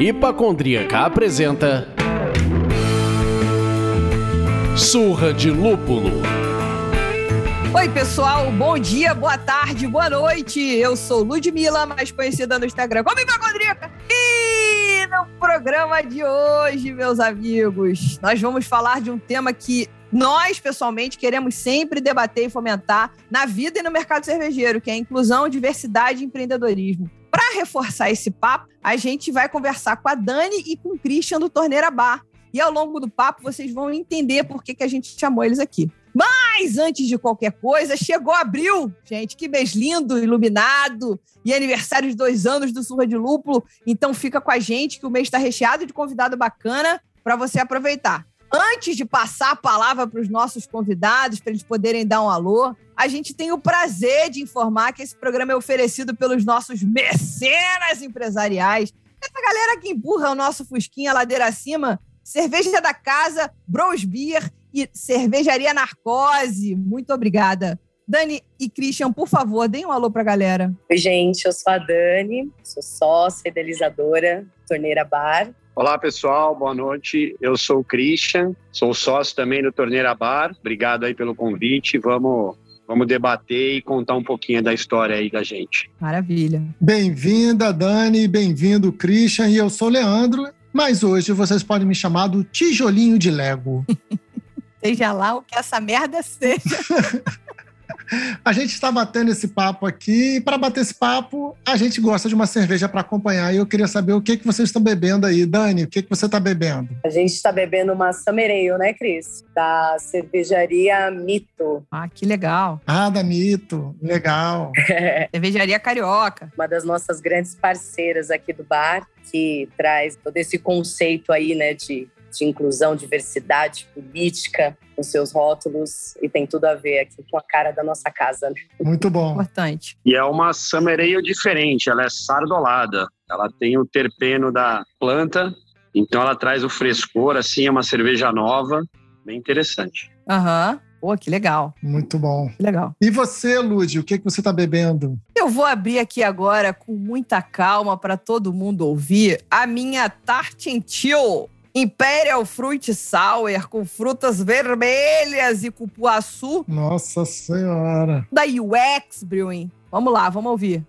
Hipacondríaca apresenta Surra de Lúpulo. Oi, pessoal, bom dia, boa tarde, boa noite. Eu sou Ludmilla, mais conhecida no Instagram como Hipacondríaca. E no programa de hoje, meus amigos, nós vamos falar de um tema que nós, pessoalmente, queremos sempre debater e fomentar na vida e no mercado cervejeiro, que é a inclusão, diversidade e empreendedorismo. Para reforçar esse papo, a gente vai conversar com a Dani e com o Christian do Torneira Bar. E ao longo do papo, vocês vão entender por que, que a gente chamou eles aqui. Mas antes de qualquer coisa, chegou abril, gente. Que mês lindo, iluminado. E aniversário de dois anos do Surra de Lúpulo. Então fica com a gente que o mês está recheado de convidado bacana para você aproveitar. Antes de passar a palavra para os nossos convidados, para eles poderem dar um alô, a gente tem o prazer de informar que esse programa é oferecido pelos nossos mecenas empresariais. Essa galera que empurra o nosso Fusquinha ladeira acima, cerveja da casa, Bros Beer e cervejaria Narcose. Muito obrigada. Dani e Christian, por favor, deem um alô para a galera. Oi, gente, eu sou a Dani, sou sócia idealizadora Torneira Bar. Olá, pessoal, boa noite. Eu sou o Christian, sou sócio também do Torneira Bar. Obrigado aí pelo convite. Vamos Vamos debater e contar um pouquinho da história aí da gente. Maravilha. Bem-vinda, Dani, bem-vindo, Christian, e eu sou o Leandro, mas hoje vocês podem me chamar do tijolinho de Lego. seja lá o que essa merda seja. A gente está batendo esse papo aqui e para bater esse papo, a gente gosta de uma cerveja para acompanhar. E eu queria saber o que, que vocês estão bebendo aí. Dani, o que, que você está bebendo? A gente está bebendo uma Summer Ale, né, Cris? Da cervejaria Mito. Ah, que legal. Ah, da Mito. Legal. cervejaria Carioca. Uma das nossas grandes parceiras aqui do bar, que traz todo esse conceito aí, né, de de inclusão, diversidade política nos seus rótulos e tem tudo a ver aqui com a cara da nossa casa. Né? Muito bom. Importante. E é uma Summer Ale diferente, ela é sardolada. Ela tem o terpeno da planta, então ela traz o frescor, assim, é uma cerveja nova, bem interessante. Aham. Uhum. Pô, que legal. Muito bom. Que legal. E você, Lud, o que, que você está bebendo? Eu vou abrir aqui agora com muita calma para todo mundo ouvir a minha Tartintil Imperial Fruit Sour com frutas vermelhas e cupuaçu. Nossa Senhora. Da UX Brewing. Vamos lá, vamos ouvir.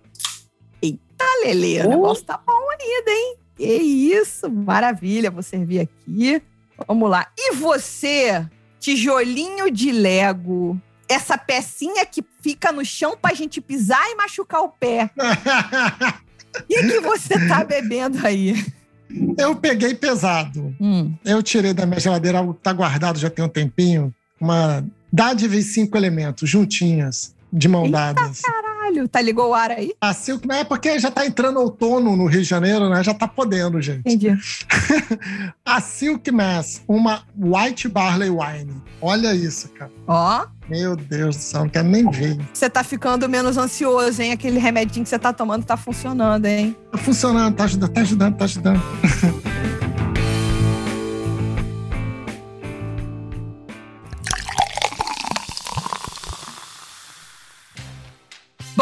Eita, Lele, uh. o negócio tá bom unido, hein? Que isso, maravilha. Vou servir aqui. Vamos lá. E você, tijolinho de Lego, essa pecinha que fica no chão pra gente pisar e machucar o pé. O que, que você tá bebendo aí? Eu peguei pesado. Hum. Eu tirei da minha geladeira, tá guardado já tem um tempinho, uma dádiva e cinco elementos, juntinhas, de mão Eita dadas. Caralho, tá ligou o ar aí? A Silk, é porque já tá entrando outono no Rio de Janeiro, né? Já tá podendo, gente. Entendi. a Silk Mass, uma White Barley Wine. Olha isso, cara. Ó. Meu Deus do céu, não quero nem ver. Você tá ficando menos ansioso, hein? Aquele remedinho que você tá tomando tá funcionando, hein? Tá funcionando, tá ajudando, tá ajudando, tá ajudando.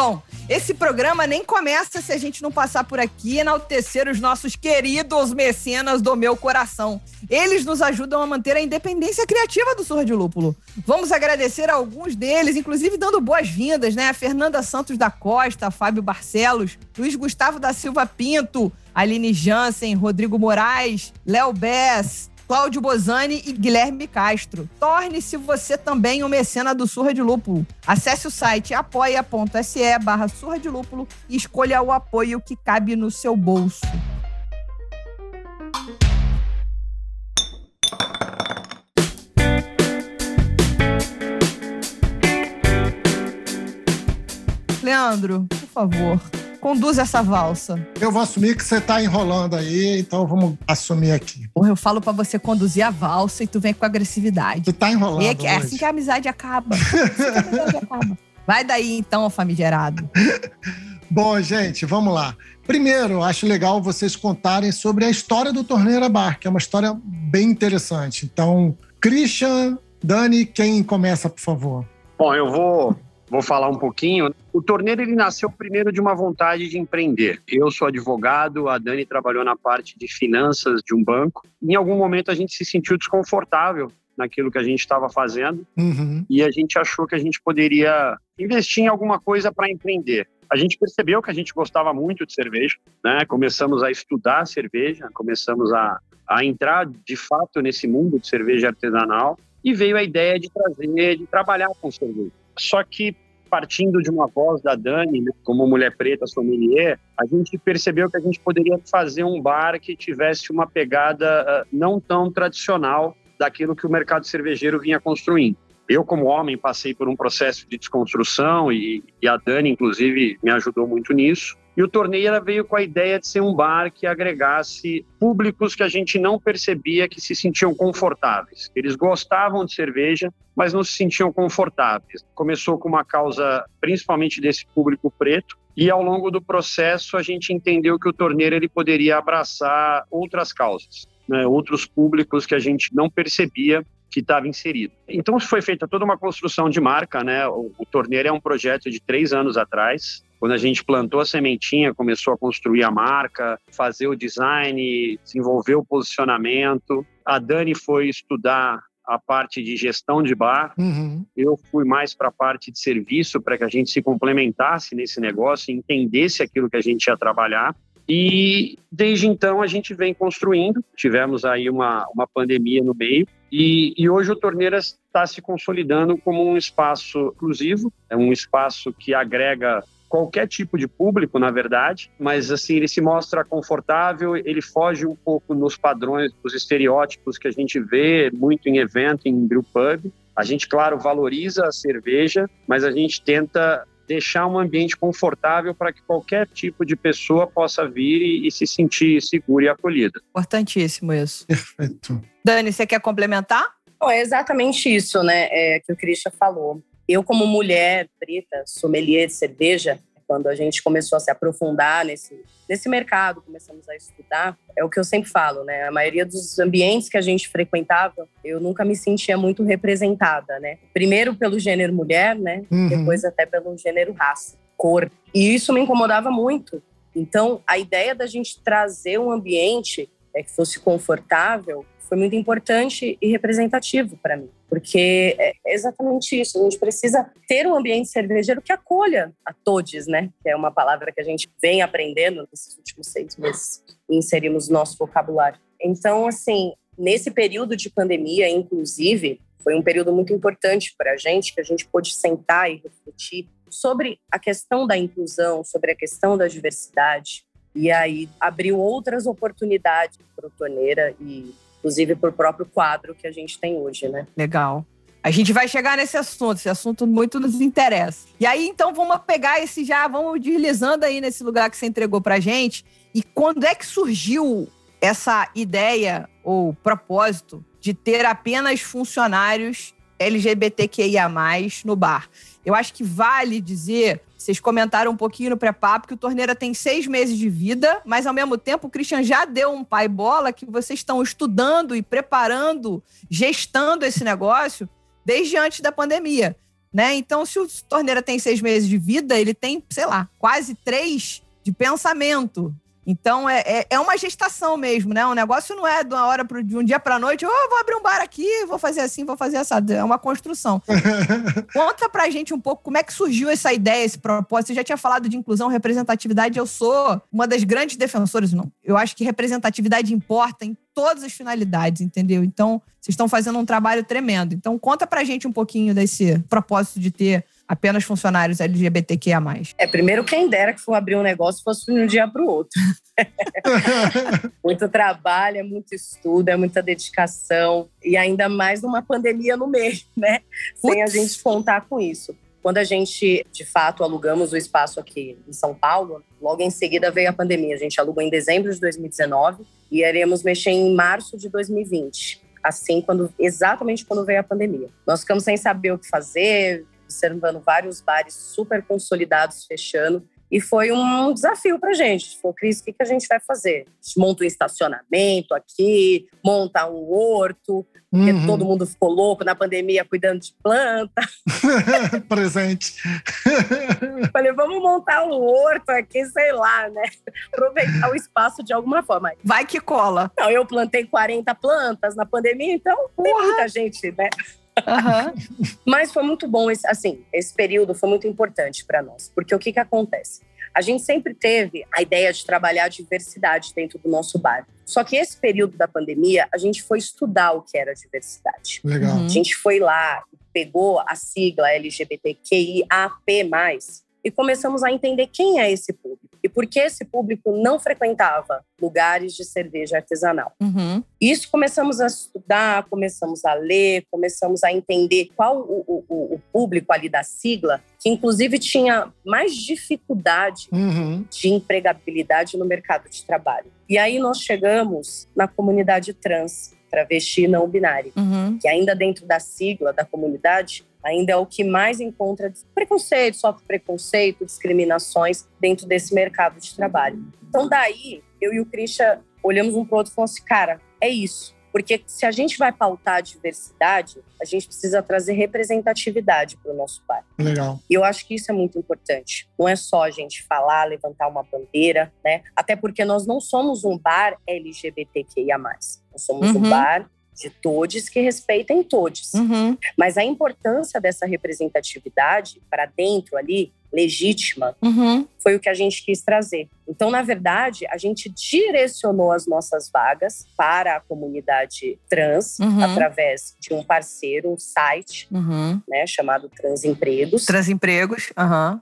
Bom, esse programa nem começa se a gente não passar por aqui e enaltecer os nossos queridos mecenas do meu coração. Eles nos ajudam a manter a independência criativa do Surra de Lúpulo. Vamos agradecer a alguns deles, inclusive dando boas-vindas, né? A Fernanda Santos da Costa, Fábio Barcelos, Luiz Gustavo da Silva Pinto, Aline Jansen, Rodrigo Moraes, Léo Bess, Cláudio Bozani e Guilherme Castro. Torne-se você também um mecena do Surra de Lúpulo. Acesse o site apoia.se barra Surra de Lúpulo e escolha o apoio que cabe no seu bolso. Leandro, por favor, conduz essa valsa. Eu vou assumir que você tá enrolando aí, então vamos assumir aqui. Porra, eu falo para você conduzir a valsa e tu vem com agressividade. Tu tá enrolando. É, é assim que a amizade acaba. É assim que a amizade acaba. Vai daí então, famigerado. Bom, gente, vamos lá. Primeiro, acho legal vocês contarem sobre a história do Torneira Bar, que é uma história bem interessante. Então, Christian Dani, quem começa, por favor? Bom, eu vou vou falar um pouquinho. O torneiro ele nasceu primeiro de uma vontade de empreender. Eu sou advogado, a Dani trabalhou na parte de finanças de um banco. Em algum momento a gente se sentiu desconfortável naquilo que a gente estava fazendo Uhum. e a gente achou que a gente poderia investir em alguma coisa para empreender. A gente percebeu que a gente gostava muito de cerveja, né? Começamos a estudar cerveja, começamos a, a entrar de fato nesse mundo de cerveja artesanal e veio a ideia de trazer, de trabalhar com cerveja. Só que partindo de uma voz da Dani, né, como mulher preta sommelier, a gente percebeu que a gente poderia fazer um bar que tivesse uma pegada uh, não tão tradicional daquilo que o mercado cervejeiro vinha construindo. Eu, como homem, passei por um processo de desconstrução e, e a Dani, inclusive, me ajudou muito nisso. E o Torneira veio com a ideia de ser um bar que agregasse públicos que a gente não percebia que se sentiam confortáveis. Eles gostavam de cerveja, mas não se sentiam confortáveis. Começou com uma causa principalmente desse público preto, e ao longo do processo a gente entendeu que o Torneira ele poderia abraçar outras causas, né? outros públicos que a gente não percebia que estava inserido. Então foi feita toda uma construção de marca, né? O, o Torneira é um projeto de três anos atrás, quando a gente plantou a sementinha, começou a construir a marca, fazer o design, desenvolver o posicionamento. A Dani foi estudar a parte de gestão de bar. Uhum. Eu fui mais para a parte de serviço, para que a gente se complementasse nesse negócio, entendesse aquilo que a gente ia trabalhar. E desde então a gente vem construindo. Tivemos aí uma, uma pandemia no meio. E, e hoje o Torneiras está se consolidando como um espaço inclusivo, é um espaço que agrega qualquer tipo de público, na verdade, mas assim ele se mostra confortável, ele foge um pouco nos padrões, dos estereótipos que a gente vê muito em evento, em brew pub. A gente, claro, valoriza a cerveja, mas a gente tenta deixar um ambiente confortável para que qualquer tipo de pessoa possa vir e, e se sentir segura e acolhida. Importantíssimo isso. Perfeito. Dani, você quer complementar? Bom, é exatamente isso, né, é, que o Christian falou. Eu, como mulher preta, sommelier de cerveja, quando a gente começou a se aprofundar nesse, nesse mercado, começamos a estudar, é o que eu sempre falo, né? A maioria dos ambientes que a gente frequentava, eu nunca me sentia muito representada, né? Primeiro pelo gênero mulher, né? Uhum. Depois até pelo gênero raça, cor. E isso me incomodava muito. Então, a ideia da gente trazer um ambiente é, que fosse confortável foi muito importante e representativo para mim, porque é exatamente isso. A gente precisa ter um ambiente cervejeiro que acolha a todos, né? Que é uma palavra que a gente vem aprendendo nesses últimos seis meses e inserimos no nosso vocabulário. Então, assim, nesse período de pandemia, inclusive, foi um período muito importante para a gente, que a gente pôde sentar e refletir sobre a questão da inclusão, sobre a questão da diversidade. E aí abriu outras oportunidades para o Torneira e inclusive por próprio quadro que a gente tem hoje, né? Legal. A gente vai chegar nesse assunto, esse assunto muito nos interessa. E aí, então, vamos pegar esse já, vamos deslizando aí nesse lugar que você entregou pra gente. E quando é que surgiu essa ideia ou propósito de ter apenas funcionários LGBTQIA+, no bar? Eu acho que vale dizer, vocês comentaram um pouquinho no pré-papo, que o Torneira tem seis meses de vida, mas ao mesmo tempo o Christian já deu um pai bola que vocês estão estudando e preparando, gestando esse negócio desde antes da pandemia. Né? Então, se o Torneira tem seis meses de vida, ele tem, sei lá, quase três de pensamento. Então, é, é, é uma gestação mesmo, né? O negócio não é de uma hora pro, de um dia para noite, oh, vou abrir um bar aqui, vou fazer assim, vou fazer essa. É uma construção. Conta pra gente um pouco como é que surgiu essa ideia, esse propósito. Você já tinha falado de inclusão, representatividade. Eu sou uma das grandes defensoras, não. Eu acho que representatividade importa em todas as finalidades, entendeu? Então, vocês estão fazendo um trabalho tremendo. Então, conta pra gente um pouquinho desse propósito de ter apenas funcionários LGBTQIA+. É, primeiro quem dera que for abrir um negócio fosse de um dia para o outro. muito trabalho, é muito estudo, é muita dedicação e ainda mais numa pandemia no meio, né? Sem a gente contar com isso. Quando a gente, de fato, alugamos o espaço aqui em São Paulo, logo em seguida veio a pandemia. A gente alugou em dezembro de 2019 e iremos mexer em março de 2020. Assim, quando exatamente quando veio a pandemia. Nós ficamos sem saber o que fazer, observando vários bares super consolidados fechando. E foi um desafio para a gente. Falou, Cris, o que, que a gente vai fazer? A gente monta um estacionamento aqui, monta um horto, porque uhum. todo mundo ficou louco na pandemia cuidando de planta. Presente. Falei, vamos montar um horto aqui, sei lá, né? Aproveitar o espaço de alguma forma. Vai que cola. Não, eu plantei 40 plantas na pandemia, então tem muita gente, né? Uhum. Mas foi muito bom, esse, assim, esse período foi muito importante para nós, porque o que, que acontece? A gente sempre teve a ideia de trabalhar a diversidade dentro do nosso bar. Só que esse período da pandemia, a gente foi estudar o que era diversidade. Legal. A gente foi lá, pegou a sigla LGBTQIAP+, e começamos a entender quem é esse público e por que esse público não frequentava lugares de cerveja artesanal. Uhum. Isso começamos a estudar, começamos a ler, começamos a entender qual o, o, o público ali da sigla, que inclusive tinha mais dificuldade uhum. de empregabilidade no mercado de trabalho. E aí nós chegamos na comunidade trans, travesti não binário, uhum. que ainda dentro da sigla da comunidade ainda é o que mais encontra preconceito, sofre preconceito, discriminações dentro desse mercado de trabalho. Então, daí, eu e o Christian olhamos um para o outro e falamos assim, cara, é isso. Porque se a gente vai pautar a diversidade, a gente precisa trazer representatividade para o nosso bar. Legal. E eu acho que isso é muito importante. Não é só a gente falar, levantar uma bandeira, né? Até porque nós não somos um bar LGBTQIA+. Nós somos uhum. um bar de todos que respeitem todos. Uhum. Mas a importância dessa representatividade para dentro ali, legítima, uhum. foi o que a gente quis trazer. Então, na verdade, a gente direcionou as nossas vagas para a comunidade trans uhum. através de um parceiro, um site, uhum. né, chamado Transempregos. Transempregos,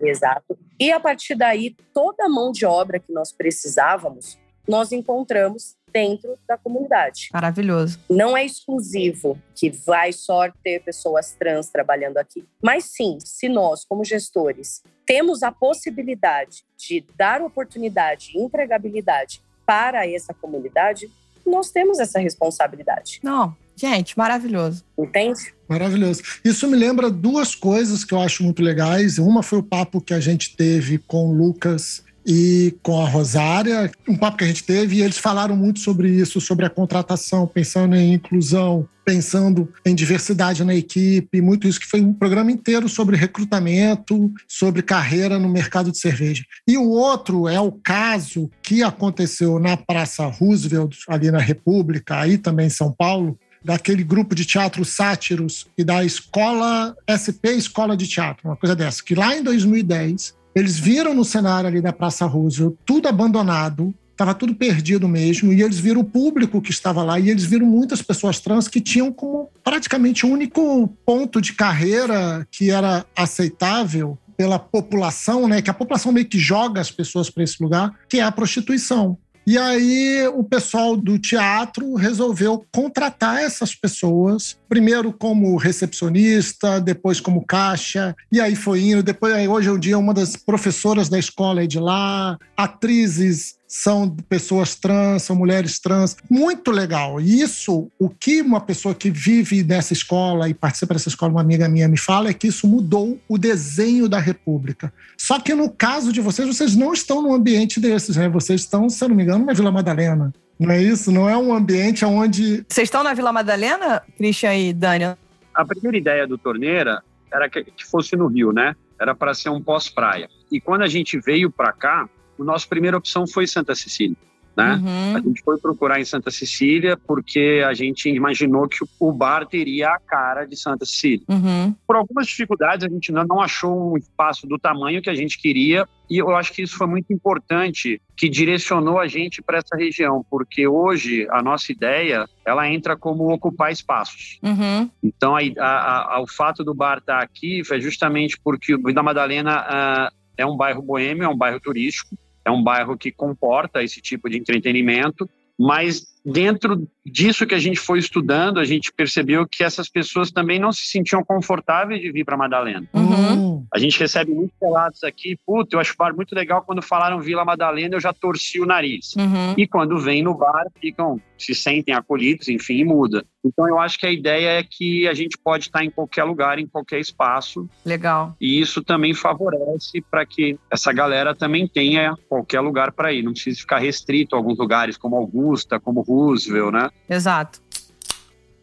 Exato. E a partir daí, toda a mão de obra que nós precisávamos, nós encontramos dentro da comunidade. Maravilhoso. Não é exclusivo que vai só ter pessoas trans trabalhando aqui. Mas sim, se nós, como gestores, temos a possibilidade de dar oportunidade e empregabilidade para essa comunidade, nós temos essa responsabilidade. Não, gente, maravilhoso. Entende? Maravilhoso. Isso me lembra duas coisas que eu acho muito legais. Uma foi o papo que a gente teve com o Lucas e com a Rosária, um papo que a gente teve, e eles falaram muito sobre isso, sobre a contratação, pensando em inclusão, pensando em diversidade na equipe, muito isso que foi um programa inteiro sobre recrutamento, sobre carreira no mercado de cerveja. E o outro é o caso que aconteceu na Praça Roosevelt, ali na República, aí também em São Paulo, daquele grupo de teatro Sátiros e da escola SP Escola de Teatro, uma coisa dessa, que lá em 2010 eles viram no cenário ali da Praça Roosevelt tudo abandonado, estava tudo perdido mesmo, e eles viram o público que estava lá, e eles viram muitas pessoas trans que tinham como praticamente o único ponto de carreira que era aceitável pela população, né, que a população meio que joga as pessoas para esse lugar, que é a prostituição. E aí o pessoal do teatro resolveu contratar essas pessoas, primeiro como recepcionista, depois como caixa, e aí foi indo. Depois, aí, hoje em dia, uma das professoras da escola é de lá, atrizes são pessoas trans, são mulheres trans. Muito legal. E isso, o que uma pessoa que vive nessa escola e participa dessa escola, uma amiga minha, me fala, é que isso mudou o desenho da República. Só que no caso de vocês, vocês não estão num ambiente desses, né? Vocês estão, se eu não me engano, na Vila Madalena. Não é isso? Não é um ambiente onde. Vocês estão na Vila Madalena, Christian e Daniel? A primeira ideia do Torneira era que fosse no Rio, né? Era para ser um pós-praia. E quando a gente veio para cá, a nossa primeira opção foi Santa Cecília. Né? Uhum. A gente foi procurar em Santa Cecília porque a gente imaginou que o bar teria a cara de Santa Cecília. Uhum. Por algumas dificuldades, a gente não achou um espaço do tamanho que a gente queria e eu acho que isso foi muito importante, que direcionou a gente para essa região, porque hoje a nossa ideia ela entra como ocupar espaços. Uhum. Então, a, a, a, o fato do bar estar aqui foi justamente porque o Vila Madalena uh, é um bairro boêmio, é um bairro turístico, é um bairro que comporta esse tipo de entretenimento, mas dentro disso que a gente foi estudando, a gente percebeu que essas pessoas também não se sentiam confortáveis de vir para Madalena. Uhum. A gente recebe muitos relatos aqui, puta, eu acho o bar muito legal, quando falaram Vila Madalena eu já torci o nariz. Uhum. E quando vem no bar, ficam, se sentem acolhidos, enfim, e muda. Então eu acho que a ideia é que a gente pode estar em qualquer lugar, em qualquer espaço, Legal. e isso também favorece para que essa galera também tenha qualquer lugar para ir, não precisa ficar restrito a alguns lugares como Augusta, como Roosevelt, né? Exato.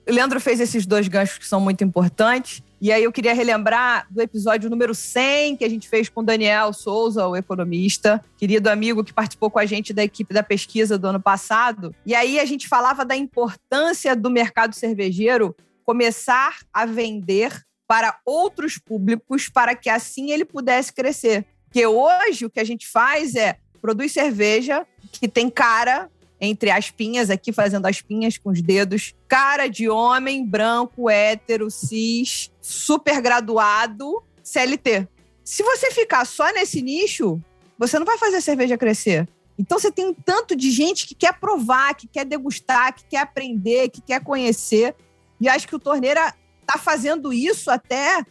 Leandro fez esses dois ganchos que são muito importantes. E aí eu queria relembrar do episódio número 100 que a gente fez com Daniel Souza, o economista, querido amigo que participou com a gente da equipe da pesquisa do ano passado. E aí a gente falava da importância do mercado cervejeiro começar a vender para outros públicos para que assim ele pudesse crescer. Porque hoje o que a gente faz é produz cerveja que tem cara entre aspinhas aqui, fazendo aspinhas com os dedos, cara de homem, branco, hétero, cis, super graduado, CLT. Se você ficar só nesse nicho, você não vai fazer a cerveja crescer. Então você tem um tanto de gente que quer provar, que quer degustar, que quer aprender, que quer conhecer. E acho que o Torneira está fazendo isso até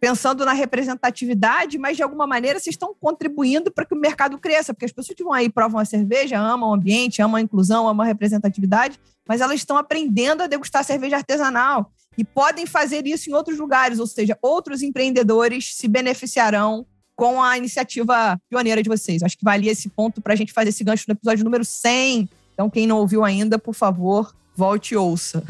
pensando na representatividade, mas de alguma maneira vocês estão contribuindo para que o mercado cresça, porque as pessoas que vão aí provam a cerveja, amam o ambiente, amam a inclusão, amam a representatividade, mas elas estão aprendendo a degustar cerveja artesanal e podem fazer isso em outros lugares, ou seja, outros empreendedores se beneficiarão com a iniciativa pioneira de vocês. Acho que valia esse ponto para a gente fazer esse gancho no episódio número 100. Então, quem não ouviu ainda, por favor, volte e ouça.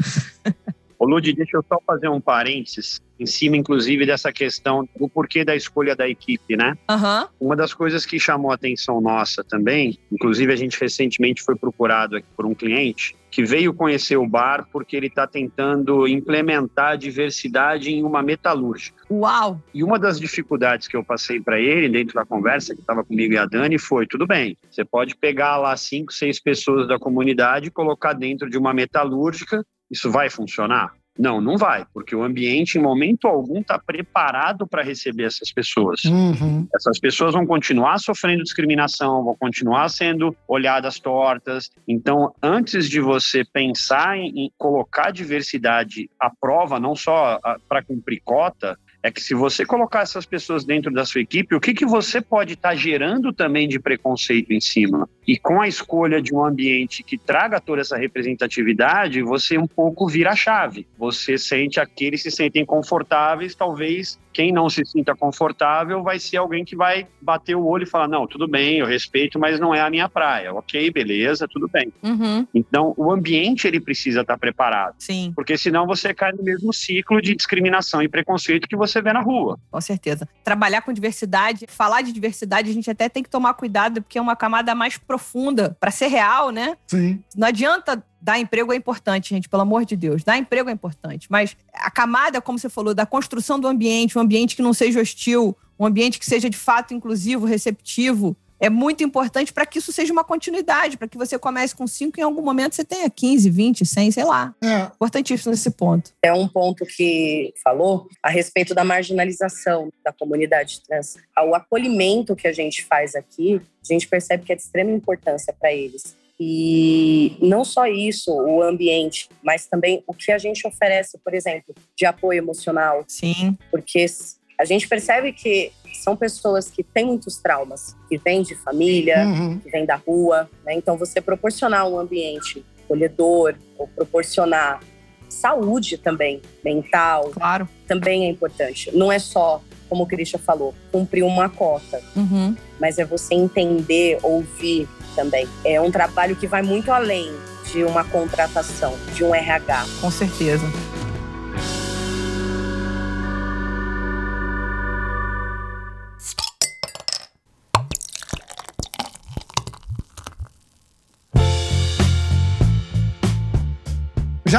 Ô, Ludi, deixa eu só fazer um parênteses, em cima, inclusive, dessa questão do porquê da escolha da equipe, né? Aham. Uma das coisas que chamou a atenção nossa também, inclusive a gente recentemente foi procurado aqui por um cliente que veio conhecer o bar porque ele está tentando implementar a diversidade em uma metalúrgica. Uau! E uma das dificuldades que eu passei para ele dentro da conversa que estava comigo e a Dani foi: tudo bem, você pode pegar lá cinco, seis pessoas da comunidade e colocar dentro de uma metalúrgica, isso vai funcionar? Não, não vai, porque o ambiente, em momento algum, está preparado para receber essas pessoas. Uhum. Essas pessoas vão continuar sofrendo discriminação, vão continuar sendo olhadas tortas. Então, antes de você pensar em, em colocar diversidade à prova, não só para cumprir cota, é que se você colocar essas pessoas dentro da sua equipe, o que, que você pode estar gerando também de preconceito em cima? E com a escolha de um ambiente que traga toda essa representatividade, você um pouco vira a chave. Você sente aqueles que se sentem confortáveis, talvez quem não se sinta confortável vai ser alguém que vai bater o olho e falar: não, tudo bem, eu respeito, mas não é a minha praia. Ok, beleza, tudo bem. Uhum. Então, o ambiente ele precisa estar preparado, Sim, porque senão você cai no mesmo ciclo de discriminação e preconceito que você vê na rua. com certeza. Trabalhar com diversidade, falar de diversidade, a gente até tem que tomar cuidado, porque é uma camada mais profunda para ser real, né? Sim. Não adianta dar emprego é importante, gente, pelo amor de Deus. Dar emprego é importante, mas a camada, como você falou, da construção do ambiente, um ambiente que não seja hostil, um ambiente que seja de fato inclusivo, receptivo, é muito importante para que isso seja uma continuidade, para que você comece com 5 e em algum momento você tenha 15, 20, 100, sei lá. É, Importantíssimo nesse ponto. É um ponto que falou a respeito da marginalização da comunidade trans. O acolhimento que a gente faz aqui, a gente percebe que é de extrema importância para eles. E não só isso, o ambiente, mas também o que a gente oferece, por exemplo, de apoio emocional, Sim, porque a gente percebe que são pessoas que têm muitos traumas, que vêm de família, uhum. que vêm da rua, né? Então você proporcionar um ambiente acolhedor ou proporcionar saúde também mental claro. também é importante. Não é só, como o Christian falou, cumprir uma cota, Uhum. mas é você entender, ouvir também. É um trabalho que vai muito além de uma contratação, de um RH. Com certeza.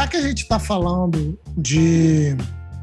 Que a gente está falando de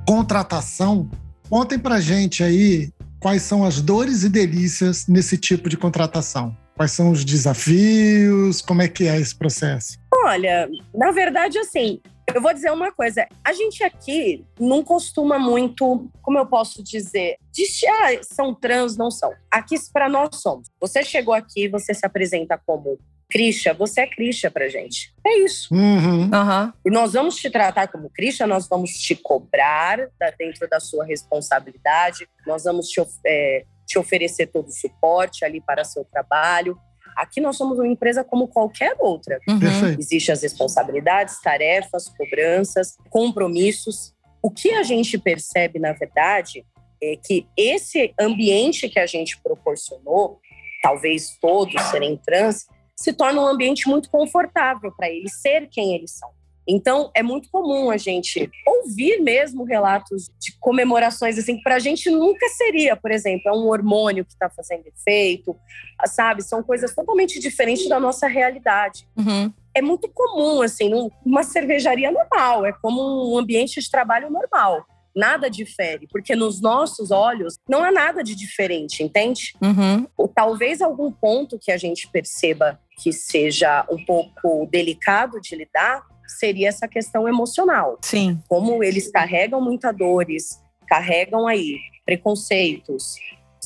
contratação, contem pra gente aí quais são as dores e delícias nesse tipo de contratação. Quais são os desafios? Como é que é esse processo? Olha, na verdade, assim, eu vou dizer uma coisa. A gente aqui não costuma muito, como eu posso dizer, de ah, são trans, não são. Aqui para nós somos. Você chegou aqui, você se apresenta como Christian, você é Christian pra gente. É isso. Uhum. Aham. E nós vamos te tratar como Christian, nós vamos te cobrar da- dentro da sua responsabilidade, nós vamos te, é, te oferecer todo o suporte ali para seu trabalho. Aqui nós somos uma empresa como qualquer outra. Uhum. Existem as responsabilidades, tarefas, cobranças, compromissos. O que a gente percebe, na verdade, é que esse ambiente que a gente proporcionou, talvez todos serem trans, se torna um ambiente muito confortável para eles ser quem eles são. Então, é muito comum a gente ouvir mesmo relatos de comemorações assim, que para a gente nunca seria, por exemplo, é um hormônio que está fazendo efeito, sabe? São coisas totalmente diferentes da nossa realidade Uhum. é muito comum, assim, num- numa cervejaria normal, é como um ambiente de trabalho normal. Nada difere, porque nos nossos olhos não há nada de diferente, entende? Uhum. Ou talvez algum ponto que a gente perceba que seja um pouco delicado de lidar seria essa questão emocional. Sim. Como eles carregam muita dores, carregam aí preconceitos,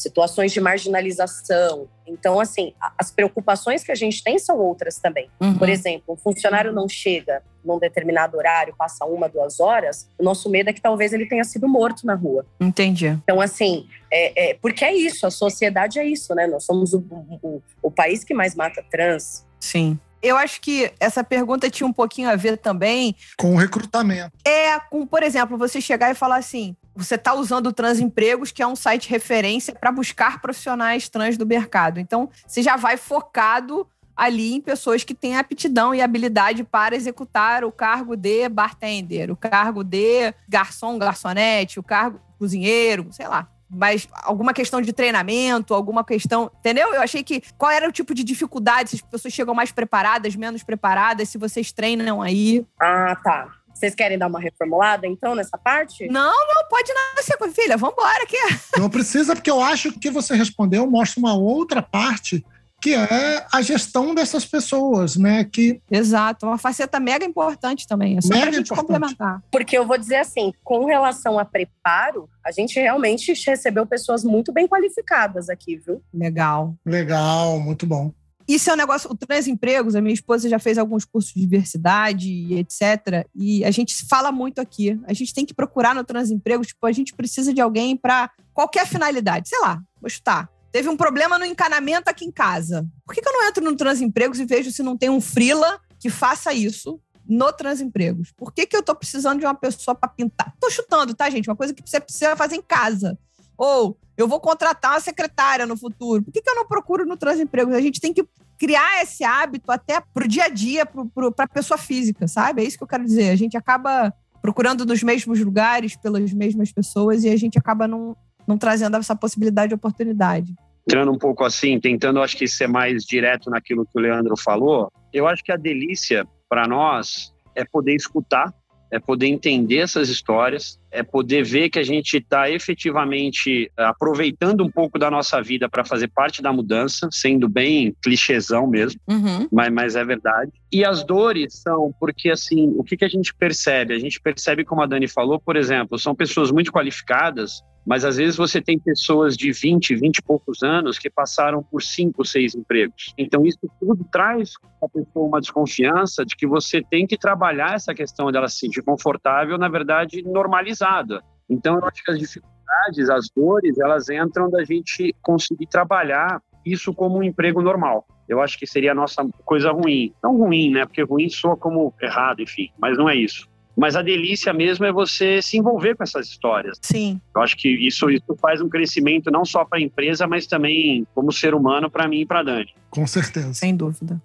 situações de marginalização. Então, assim, as preocupações que a gente tem são outras também. Uhum. Por exemplo, um funcionário não chega num determinado horário, passa uma, duas horas, o nosso medo é que talvez ele tenha sido morto na rua. Entendi. Então, assim, é, é- porque é isso, a sociedade é isso, né? Nós somos o, o- o país que mais mata trans. Sim. Eu acho que essa pergunta tinha um pouquinho a ver também Com o recrutamento. é com, por exemplo, você chegar e falar assim: você está usando o Transempregos, que é um site referência para buscar profissionais trans do mercado. Então, você já vai focado ali em pessoas que têm aptidão e habilidade para executar o cargo de bartender, o cargo de garçom, garçonete, o cargo cozinheiro, sei lá. Mas alguma questão de treinamento, alguma questão. Entendeu? Eu achei que. Qual era o tipo de dificuldade? Se as pessoas chegam mais preparadas, menos preparadas, se vocês treinam aí. Ah, tá. Vocês querem dar uma reformulada, então, nessa parte? Não, não, pode nascer com filha. Vambora, que Não precisa, porque eu acho que você respondeu mostra uma outra parte que é a gestão dessas pessoas, né? Que Exato, uma faceta mega importante também. É só Mega pra gente importante. complementar. Porque eu vou dizer assim, com relação a preparo, a gente realmente recebeu pessoas muito bem qualificadas aqui, viu? Legal. legal, muito bom. Isso é um negócio, o Transempregos, a minha esposa já fez alguns cursos de diversidade e etc. E a gente fala muito aqui. A gente tem que procurar no Transempregos, tipo, a gente precisa de alguém para qualquer finalidade. Sei lá, vou chutar. Teve um problema no encanamento aqui em casa. Por que, que eu não entro no Transempregos e vejo se não tem um frila que faça isso no Transempregos? Por que, que eu tô precisando de uma pessoa para pintar? Tô chutando, tá, gente? Uma coisa que você precisa fazer em casa. Ou eu vou contratar uma secretária no futuro. Por que, que eu não procuro no Transempregos? A gente tem que criar esse hábito até pro dia a dia, para a pessoa física, sabe? É isso que eu quero dizer. A gente acaba procurando nos mesmos lugares, pelas mesmas pessoas, e a gente acaba não, não trazendo essa possibilidade de oportunidade. entrando um pouco assim, tentando, acho que ser mais direto naquilo que o Leandro falou, eu acho que a delícia para nós é poder escutar, é poder entender essas histórias, é poder ver que a gente está efetivamente eh, aproveitando um pouco da nossa vida para fazer parte da mudança, sendo bem clichêzão mesmo Uhum. mas, mas é verdade. E as dores são porque, assim, o que, que a gente percebe? A gente percebe, como a Dani falou, por exemplo, são pessoas muito qualificadas, mas às vezes você tem pessoas de 20, 20 e poucos anos que passaram por cinco, seis empregos. Então, isso tudo traz a pessoa uma desconfiança de que você tem que trabalhar essa questão dela se sentir confortável, na verdade, normalizada. Então, eu acho que as dificuldades, as dores, elas entram da gente conseguir trabalhar isso como um emprego normal. Eu acho que seria a nossa coisa ruim. Não ruim, né? Porque ruim soa como errado, enfim, mas não é isso. Mas a delícia mesmo é você se envolver com essas histórias. Sim. Eu acho que isso, isso faz um crescimento não só para a empresa, mas também como ser humano para mim e para Dani. Com certeza. Sem dúvida.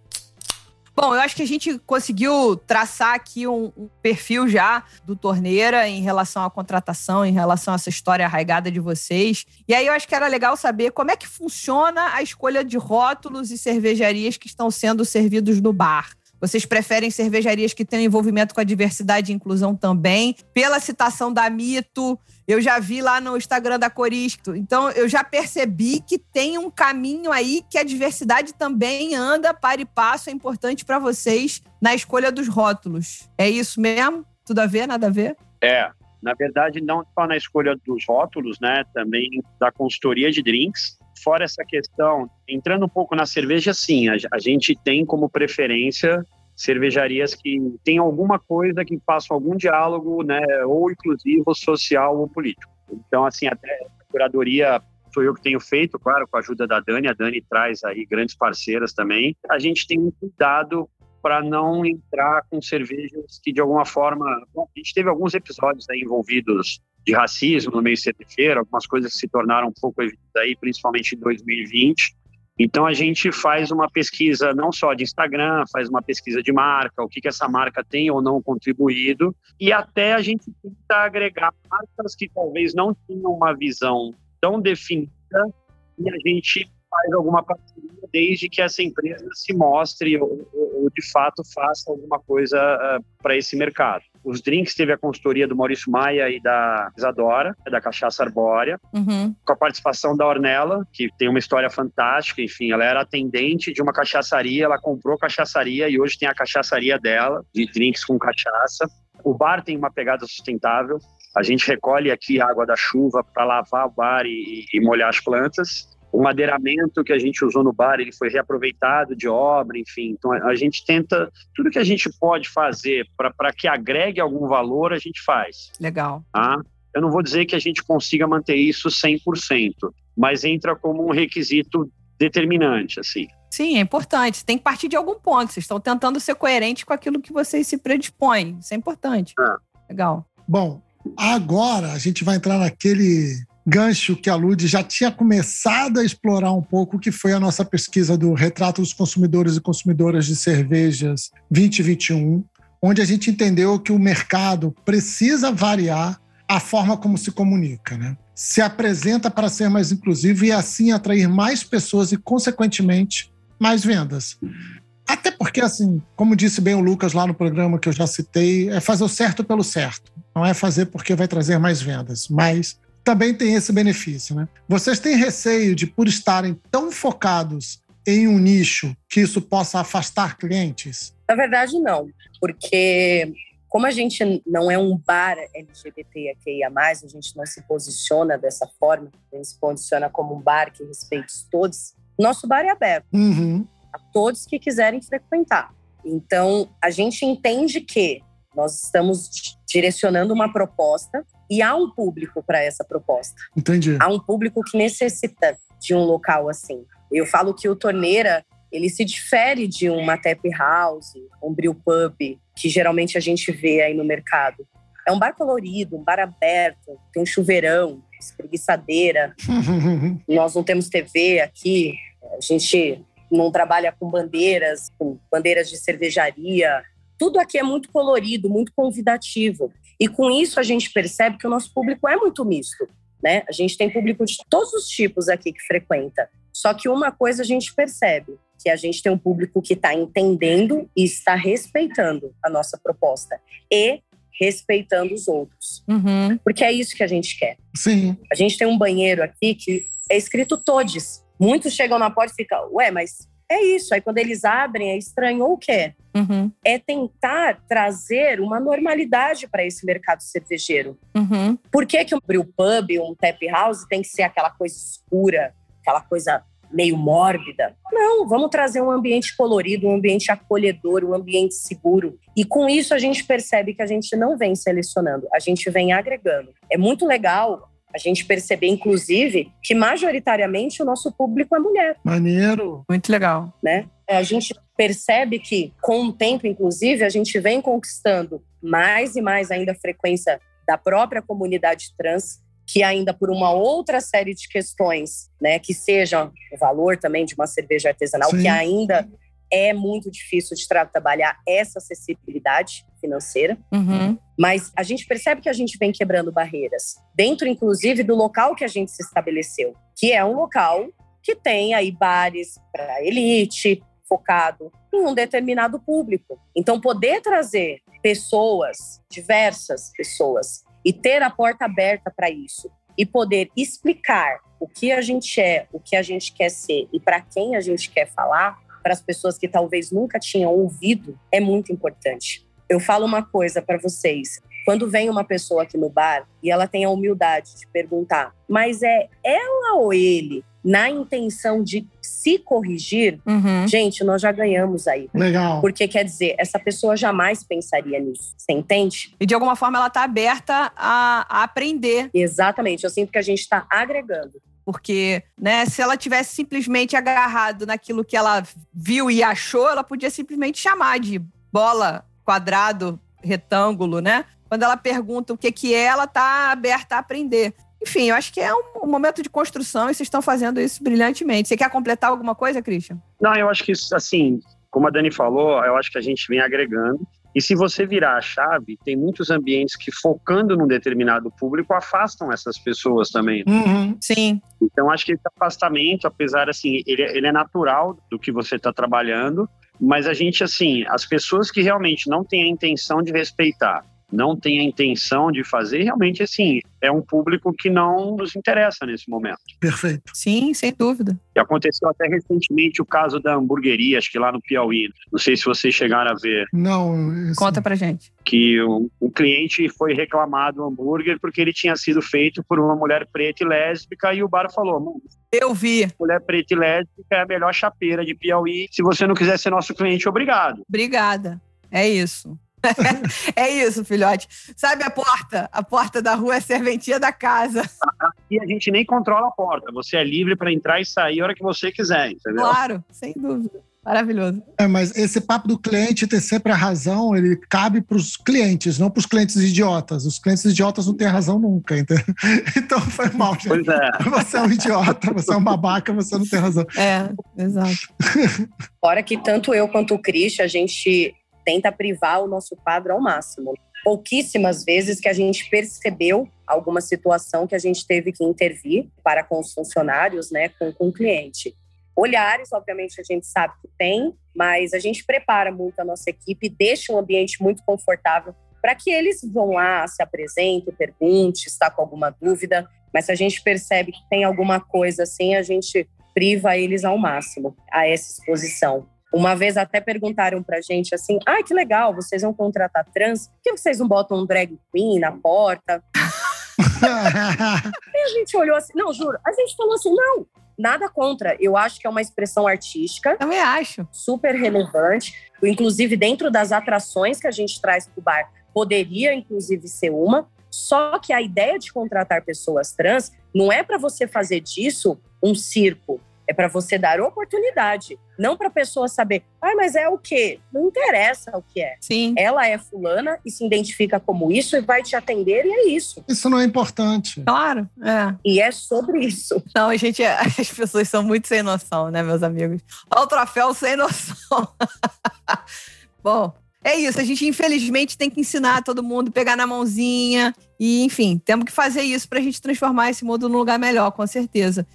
Bom, eu acho que a gente conseguiu traçar aqui um, um perfil já do Torneira em relação à contratação, em relação a essa história arraigada de vocês. E aí eu acho que era legal saber como é que funciona a escolha de rótulos e cervejarias que estão sendo servidos no bar. Vocês preferem cervejarias que tenham envolvimento com a diversidade e inclusão também? Pela citação da Mito, eu já vi lá no Instagram da Coristo. Então, eu já percebi que tem um caminho aí que a diversidade também anda para e passo. É importante para vocês na escolha dos rótulos. É isso mesmo? Tudo a ver? Nada a ver? É, na verdade, não só na escolha dos rótulos, né? Também da consultoria de drinks. fora essa questão, entrando um pouco na cerveja, sim, a, a gente tem como preferência cervejarias que têm alguma coisa que façam algum diálogo, né, ou inclusivo, social ou político. Então, assim, até a curadoria sou eu que tenho feito, claro, com a ajuda da Dani, a Dani traz aí grandes parceiras também. A gente tem um cuidado para não entrar com cervejas que de alguma forma, bom, a gente teve alguns episódios aí envolvidos de racismo no meio cervejeiro, algumas coisas que se tornaram um pouco evidentes aí, principalmente em 2020. Então a gente faz uma pesquisa não só de Instagram, faz uma pesquisa de marca, o que, que essa marca tem ou não contribuído, e até a gente tenta agregar marcas que talvez não tenham uma visão tão definida e a gente faz alguma parceria desde que essa empresa se mostre ou, ou de fato faça alguma coisa uh, para esse mercado. Os drinks teve a consultoria do Maurício Maia e da Isadora, da Cachaça Arbórea, uhum. com a participação da Ornella, que tem uma história fantástica. Enfim, ela era atendente de uma cachaçaria, ela comprou cachaçaria e hoje tem a cachaçaria dela, de drinks com cachaça. O bar tem uma pegada sustentável. A gente recolhe aqui a água da chuva para lavar o bar e, e molhar as plantas o madeiramento que a gente usou no bar ele foi reaproveitado de obra, enfim. Então a gente tenta tudo que a gente pode fazer para que agregue algum valor, a gente faz. Legal. Tá? Eu não vou dizer que a gente consiga manter isso 100%, mas entra como um requisito determinante, assim. Sim, é importante. Tem que partir de algum ponto. Vocês estão tentando ser coerentes com aquilo que vocês se predispõem. Isso é importante. É. Legal. Bom, agora a gente vai entrar naquele gancho que a Lud já tinha começado a explorar um pouco, que foi a nossa pesquisa do Retrato dos Consumidores e Consumidoras de Cervejas 2021, onde a gente entendeu que o mercado precisa variar a forma como se comunica, né? Se apresenta para ser mais inclusivo e assim atrair mais pessoas e, consequentemente, mais vendas. Até porque, assim, como disse bem o Lucas lá no programa que eu já citei, é fazer o certo pelo certo. Não é fazer porque vai trazer mais vendas, mas também tem esse benefício. Né? Vocês têm receio de, por estarem tão focados em um nicho, que isso possa afastar clientes? Na verdade, não, porque como a gente não é um bar LGBTQIA+, a gente não se posiciona dessa forma, a gente se posiciona como um bar que respeite todos, nosso bar é aberto uhum. a todos que quiserem frequentar. Então, a gente entende que nós estamos direcionando uma proposta e há um público para essa proposta. Entendi. Há um público que necessita de um local assim. Eu falo que o Torneira, ele se difere de uma tap house, um brew pub, que geralmente a gente vê aí no mercado. É um bar colorido, um bar aberto, tem um chuveirão, espreguiçadeira. Nós não temos TV aqui, a gente não trabalha com bandeiras, com bandeiras de cervejaria. Tudo aqui é muito colorido, muito convidativo. E com isso a gente percebe que o nosso público é muito misto. Né? A gente tem público de todos os tipos aqui que frequenta. Só que uma coisa a gente percebe, que a gente tem um público que está entendendo e está respeitando a nossa proposta e respeitando os outros. Uhum. Porque é isso que a gente quer. Sim. A gente tem um banheiro aqui que é escrito todes. Muitos chegam na porta e ficam, ué, mas é isso. Aí quando eles abrem, é estranho ou o quê? Uhum. É tentar trazer uma normalidade para esse mercado cervejeiro. Uhum. Por que, que um brew pub, um tap house tem que ser aquela coisa escura, aquela coisa meio mórbida? Não, vamos trazer um ambiente colorido, um ambiente acolhedor, um ambiente seguro. E com isso a gente percebe que a gente não vem selecionando, a gente vem agregando. É muito legal a gente perceber, inclusive, que majoritariamente o nosso público é mulher. Maneiro. Muito legal. Né? A gente percebe que, com o tempo, inclusive, a gente vem conquistando mais e mais ainda a frequência da própria comunidade trans, que ainda por uma outra série de questões, né, que sejam o valor também de uma cerveja artesanal, Sim. que ainda é muito difícil de tra trabalhar essa acessibilidade financeira. Uhum. Mas a gente percebe que a gente vem quebrando barreiras, dentro inclusive do local que a gente se estabeleceu, que é um local que tem aí bares para elite, focado em um determinado público. Então, poder trazer pessoas, diversas pessoas, e ter a porta aberta para isso, e poder explicar o que a gente é, o que a gente quer ser e para quem a gente quer falar, para as pessoas que talvez nunca tinham ouvido, é muito importante. Eu falo uma coisa para vocês. Quando vem uma pessoa aqui no bar e ela tem a humildade de perguntar, mas é ela ou ele na intenção de se corrigir, Uhum. gente, nós já ganhamos aí. Legal. Porque quer dizer, essa pessoa jamais pensaria nisso. Você entende? E de alguma forma ela tá aberta a, a aprender. Exatamente. Eu sinto que a gente está agregando. Porque, né, se ela tivesse simplesmente agarrado naquilo que ela viu e achou, ela podia simplesmente chamar de bola, quadrado, retângulo, né? Quando ela pergunta o que que é, ela tá aberta a aprender. Enfim, eu acho que é um, um momento de construção e vocês estão fazendo isso brilhantemente. Você quer completar alguma coisa, Christian? Não, eu acho que assim, como a Dani falou, eu acho que a gente vem agregando. E se você virar a chave, tem muitos ambientes que, focando num determinado público, afastam essas pessoas também. Uhum. Sim. Então, acho que esse afastamento, apesar, assim, ele, ele é natural do que você está trabalhando, mas a gente, assim, as pessoas que realmente não têm a intenção de respeitar, não têm a intenção de fazer, realmente, assim, é um público que não nos interessa nesse momento. Perfeito. Sim, sem dúvida. E aconteceu até recentemente o caso da hamburgueria, acho que lá no Piauí. Não sei se vocês chegaram a ver, Não, isso- Conta pra gente. que o, o cliente foi reclamar do hambúrguer porque ele tinha sido feito por uma mulher preta e lésbica e o bar falou, "Mano, Eu vi. mulher preta e lésbica é a melhor chapeira de Piauí. Se você não quiser ser nosso cliente, obrigado. Obrigada. É isso. é isso, filhote. Sabe a porta? A porta da rua é serventia da casa. E a gente nem controla a porta. Você é livre para entrar e sair a hora que você quiser, entendeu? Claro, sem dúvida. Maravilhoso. É, mas esse papo do cliente ter sempre a razão, ele cabe para os clientes, não para os clientes idiotas. Os clientes idiotas não têm razão nunca, entendeu? Então foi mal, gente. Pois é. Você é um idiota, você é um babaca, você não tem razão. É, exato. Fora que tanto eu quanto o Christian, a gente tenta privar o nosso quadro ao máximo. Pouquíssimas vezes que a gente percebeu alguma situação que a gente teve que intervir para com os funcionários, né, com, com o cliente. Olhares, obviamente, a gente sabe que tem, mas a gente prepara muito a nossa equipe, deixa um ambiente muito confortável para que eles vão lá, se apresentem, pergunte, está com alguma dúvida. Mas se a gente percebe que tem alguma coisa assim, a gente priva eles ao máximo a essa exposição. Uma vez até perguntaram pra gente assim: ah, que legal, vocês vão contratar trans, por que vocês não botam um drag queen na porta? E a gente olhou assim, não, juro, a gente falou assim: não, nada contra. Eu acho que é uma expressão artística Também acho. super relevante. Inclusive, dentro das atrações que a gente traz para o bar, poderia inclusive ser uma. Só que a ideia de contratar pessoas trans não é para você fazer disso um circo. É para você dar oportunidade. Não para a pessoa saber, ah, mas é o quê? Não interessa o que é. Sim. Ela é fulana e se identifica como isso e vai te atender, e é isso. Isso não é importante. Claro. É. E é sobre isso. Não, a gente, as pessoas são muito sem noção, né, meus amigos? Olha o troféu sem noção. Bom, é isso. A gente, infelizmente, tem que ensinar todo mundo, pegar na mãozinha. E, enfim, temos que fazer isso pra gente transformar esse mundo num lugar melhor, com certeza.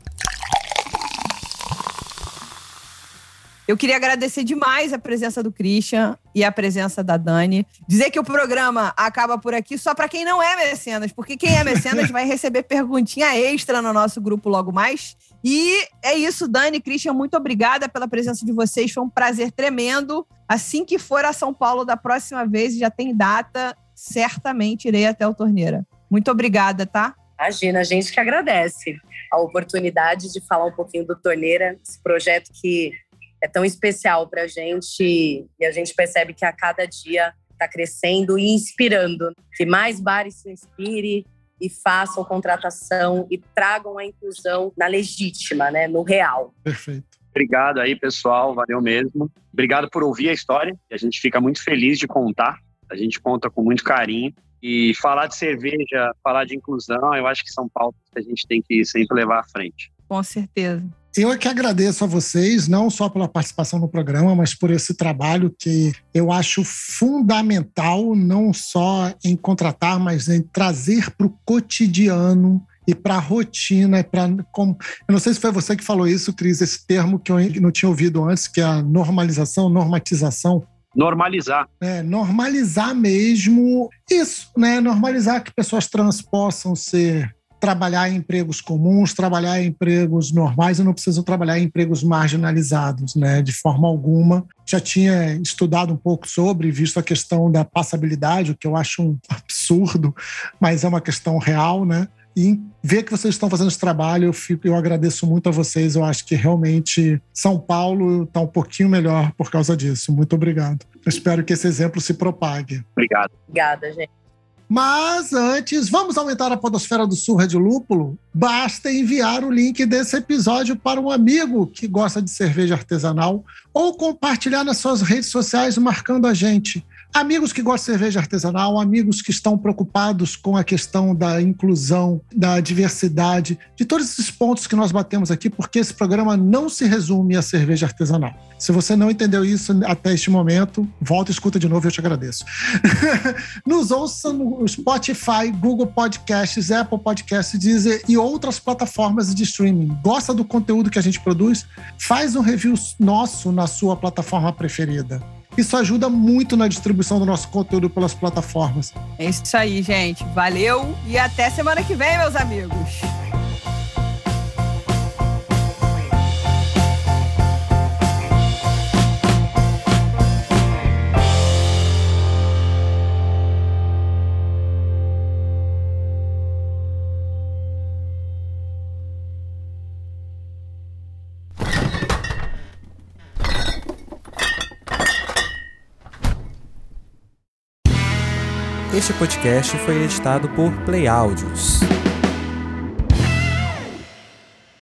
Eu queria agradecer demais a presença do Christian e a presença da Dani. Dizer que o programa acaba por aqui só para quem não é mecenas, porque quem é mecenas vai receber perguntinha extra no nosso grupo logo mais. E é isso, Dani, Christian, muito obrigada pela presença de vocês. Foi um prazer tremendo. Assim que for a São Paulo da próxima vez, já tem data, certamente irei até o Torneira. Muito obrigada, tá? Imagina, a gente que agradece a oportunidade de falar um pouquinho do Torneira, esse projeto que é tão especial para a gente e a gente percebe que a cada dia está crescendo e inspirando. Que mais bares se inspire e façam contratação e tragam a inclusão na legítima, né, no real. Perfeito. Obrigado aí, pessoal. Valeu mesmo. Obrigado por ouvir a história. A gente fica muito feliz de contar. A gente conta com muito carinho. E falar de cerveja, falar de inclusão, eu acho que são pautas que a gente tem que sempre levar à frente. Com certeza. Eu é que agradeço a vocês, não só pela participação no programa, mas por esse trabalho que eu acho fundamental, não só em contratar, mas em trazer para o cotidiano e para a rotina. Pra, como, eu não sei se foi você que falou isso, Cris, esse termo que eu não tinha ouvido antes, que é a normalização, normatização. Normalizar. É, normalizar mesmo isso, né? Normalizar que pessoas trans possam ser trabalhar em empregos comuns, trabalhar em empregos normais e não precisam trabalhar em empregos marginalizados, né? De forma alguma. Já tinha estudado um pouco sobre, visto a questão da passabilidade, o que eu acho um absurdo, mas é uma questão real, né? E ver que vocês estão fazendo esse trabalho, eu, fico, eu agradeço muito a vocês. Eu acho que realmente São Paulo está um pouquinho melhor por causa disso. Muito obrigado. Eu espero que esse exemplo se propague. Obrigado. Obrigada, gente. Mas antes, vamos aumentar a podosfera do Surra de Lúpulo? Basta enviar o link desse episódio para um amigo que gosta de cerveja artesanal ou compartilhar nas suas redes sociais marcando a gente. Amigos que gostam de cerveja artesanal, amigos que estão preocupados com a questão da inclusão, da diversidade, de todos esses pontos que nós batemos aqui, porque esse programa não se resume à cerveja artesanal. Se você não entendeu isso até este momento, volta e escuta de novo, eu te agradeço. Nos ouça no Spotify, Google Podcasts, Apple Podcasts, Deezer e outras plataformas de streaming. Gosta do conteúdo que a gente produz? Faz um review nosso na sua plataforma preferida. Isso ajuda muito na distribuição do nosso conteúdo pelas plataformas. É isso aí, gente. Valeu e até semana que vem, meus amigos. Este podcast foi editado por Play Áudios.